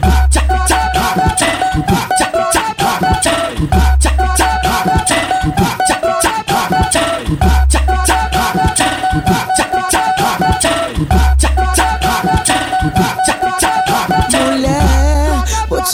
te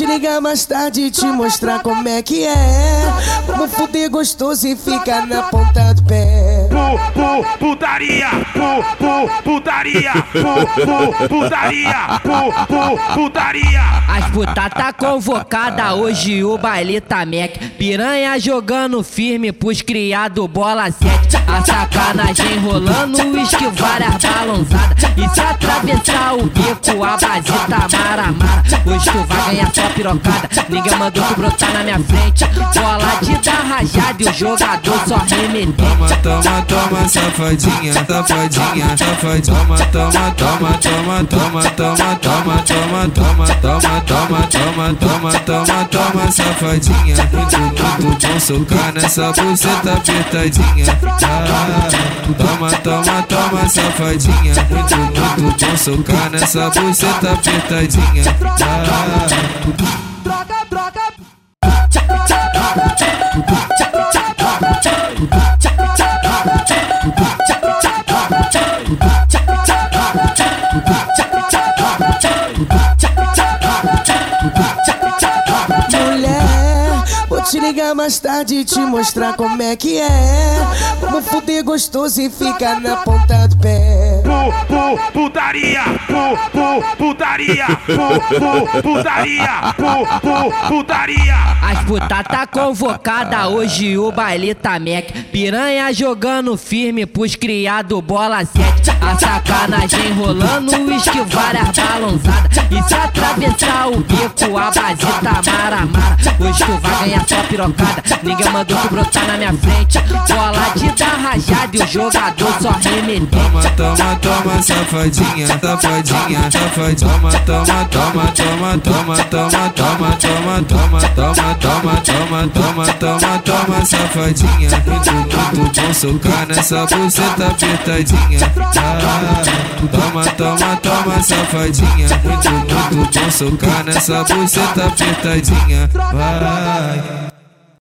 ligar mais tarde e te mostrar como é que é. Vamos fuder gostoso e ficar na ponta do pé. Pu, pu, putaria, pu, pu, putaria, pu, pu, putaria, pu, pu, putaria. As puta tá convocada hoje o baile tá mec. Piranha jogando firme pros criado bola 7. A sacanagem rolando, uísque várias balonzadas. E se atravessar o bico, a base tá mara-mara. Hoje tu vai ganhar só pirocada. Ninguém mandou tu brotar na minha frente. Bola de dar rajada e o jogador só remetente. Toma, toma, toma, safadinha, safadinha, safadinha. Toma, toma, toma, toma, toma, toma, toma, toma, toma, toma, toma, toma, toma, toma, toma, safadinha. Muito, muito bom socar nessa buceta apertadinha. Ah, toma, toma, toma, safadinha. Muito, muito bom socar nessa buceta apertadinha. Vou mais tarde te mostrar como é que é. Vamos fuder gostoso e ficar na ponta do pé. Pu, pu, putaria, pu, pu, putaria, pu, pu, putaria, pu, pu, putaria. As puta tá convocada hoje o baile tá mec. Piranha jogando firme pros criado bola 7. A sacanagem rolando, uísque várias balonzadas. E se atravessar o bico, a base tá mara-mara. Hoje tu vai ganhar só pirocada. Ninguém mandou tu brotar na minha frente. Bola de dar rajada e o jogador só remetente. Toma, toma, toma, safadinha, safadinha, safadinha. Toma, toma, toma, toma, toma, toma, toma, toma, toma, toma, toma, toma, toma, toma, toma, safadinha. Muito, muito bom socar nessa buceta apertadinha. Ah, toma, toma, toma, safadinha. Muito bom socar nessa buceta apertadinha. Vai.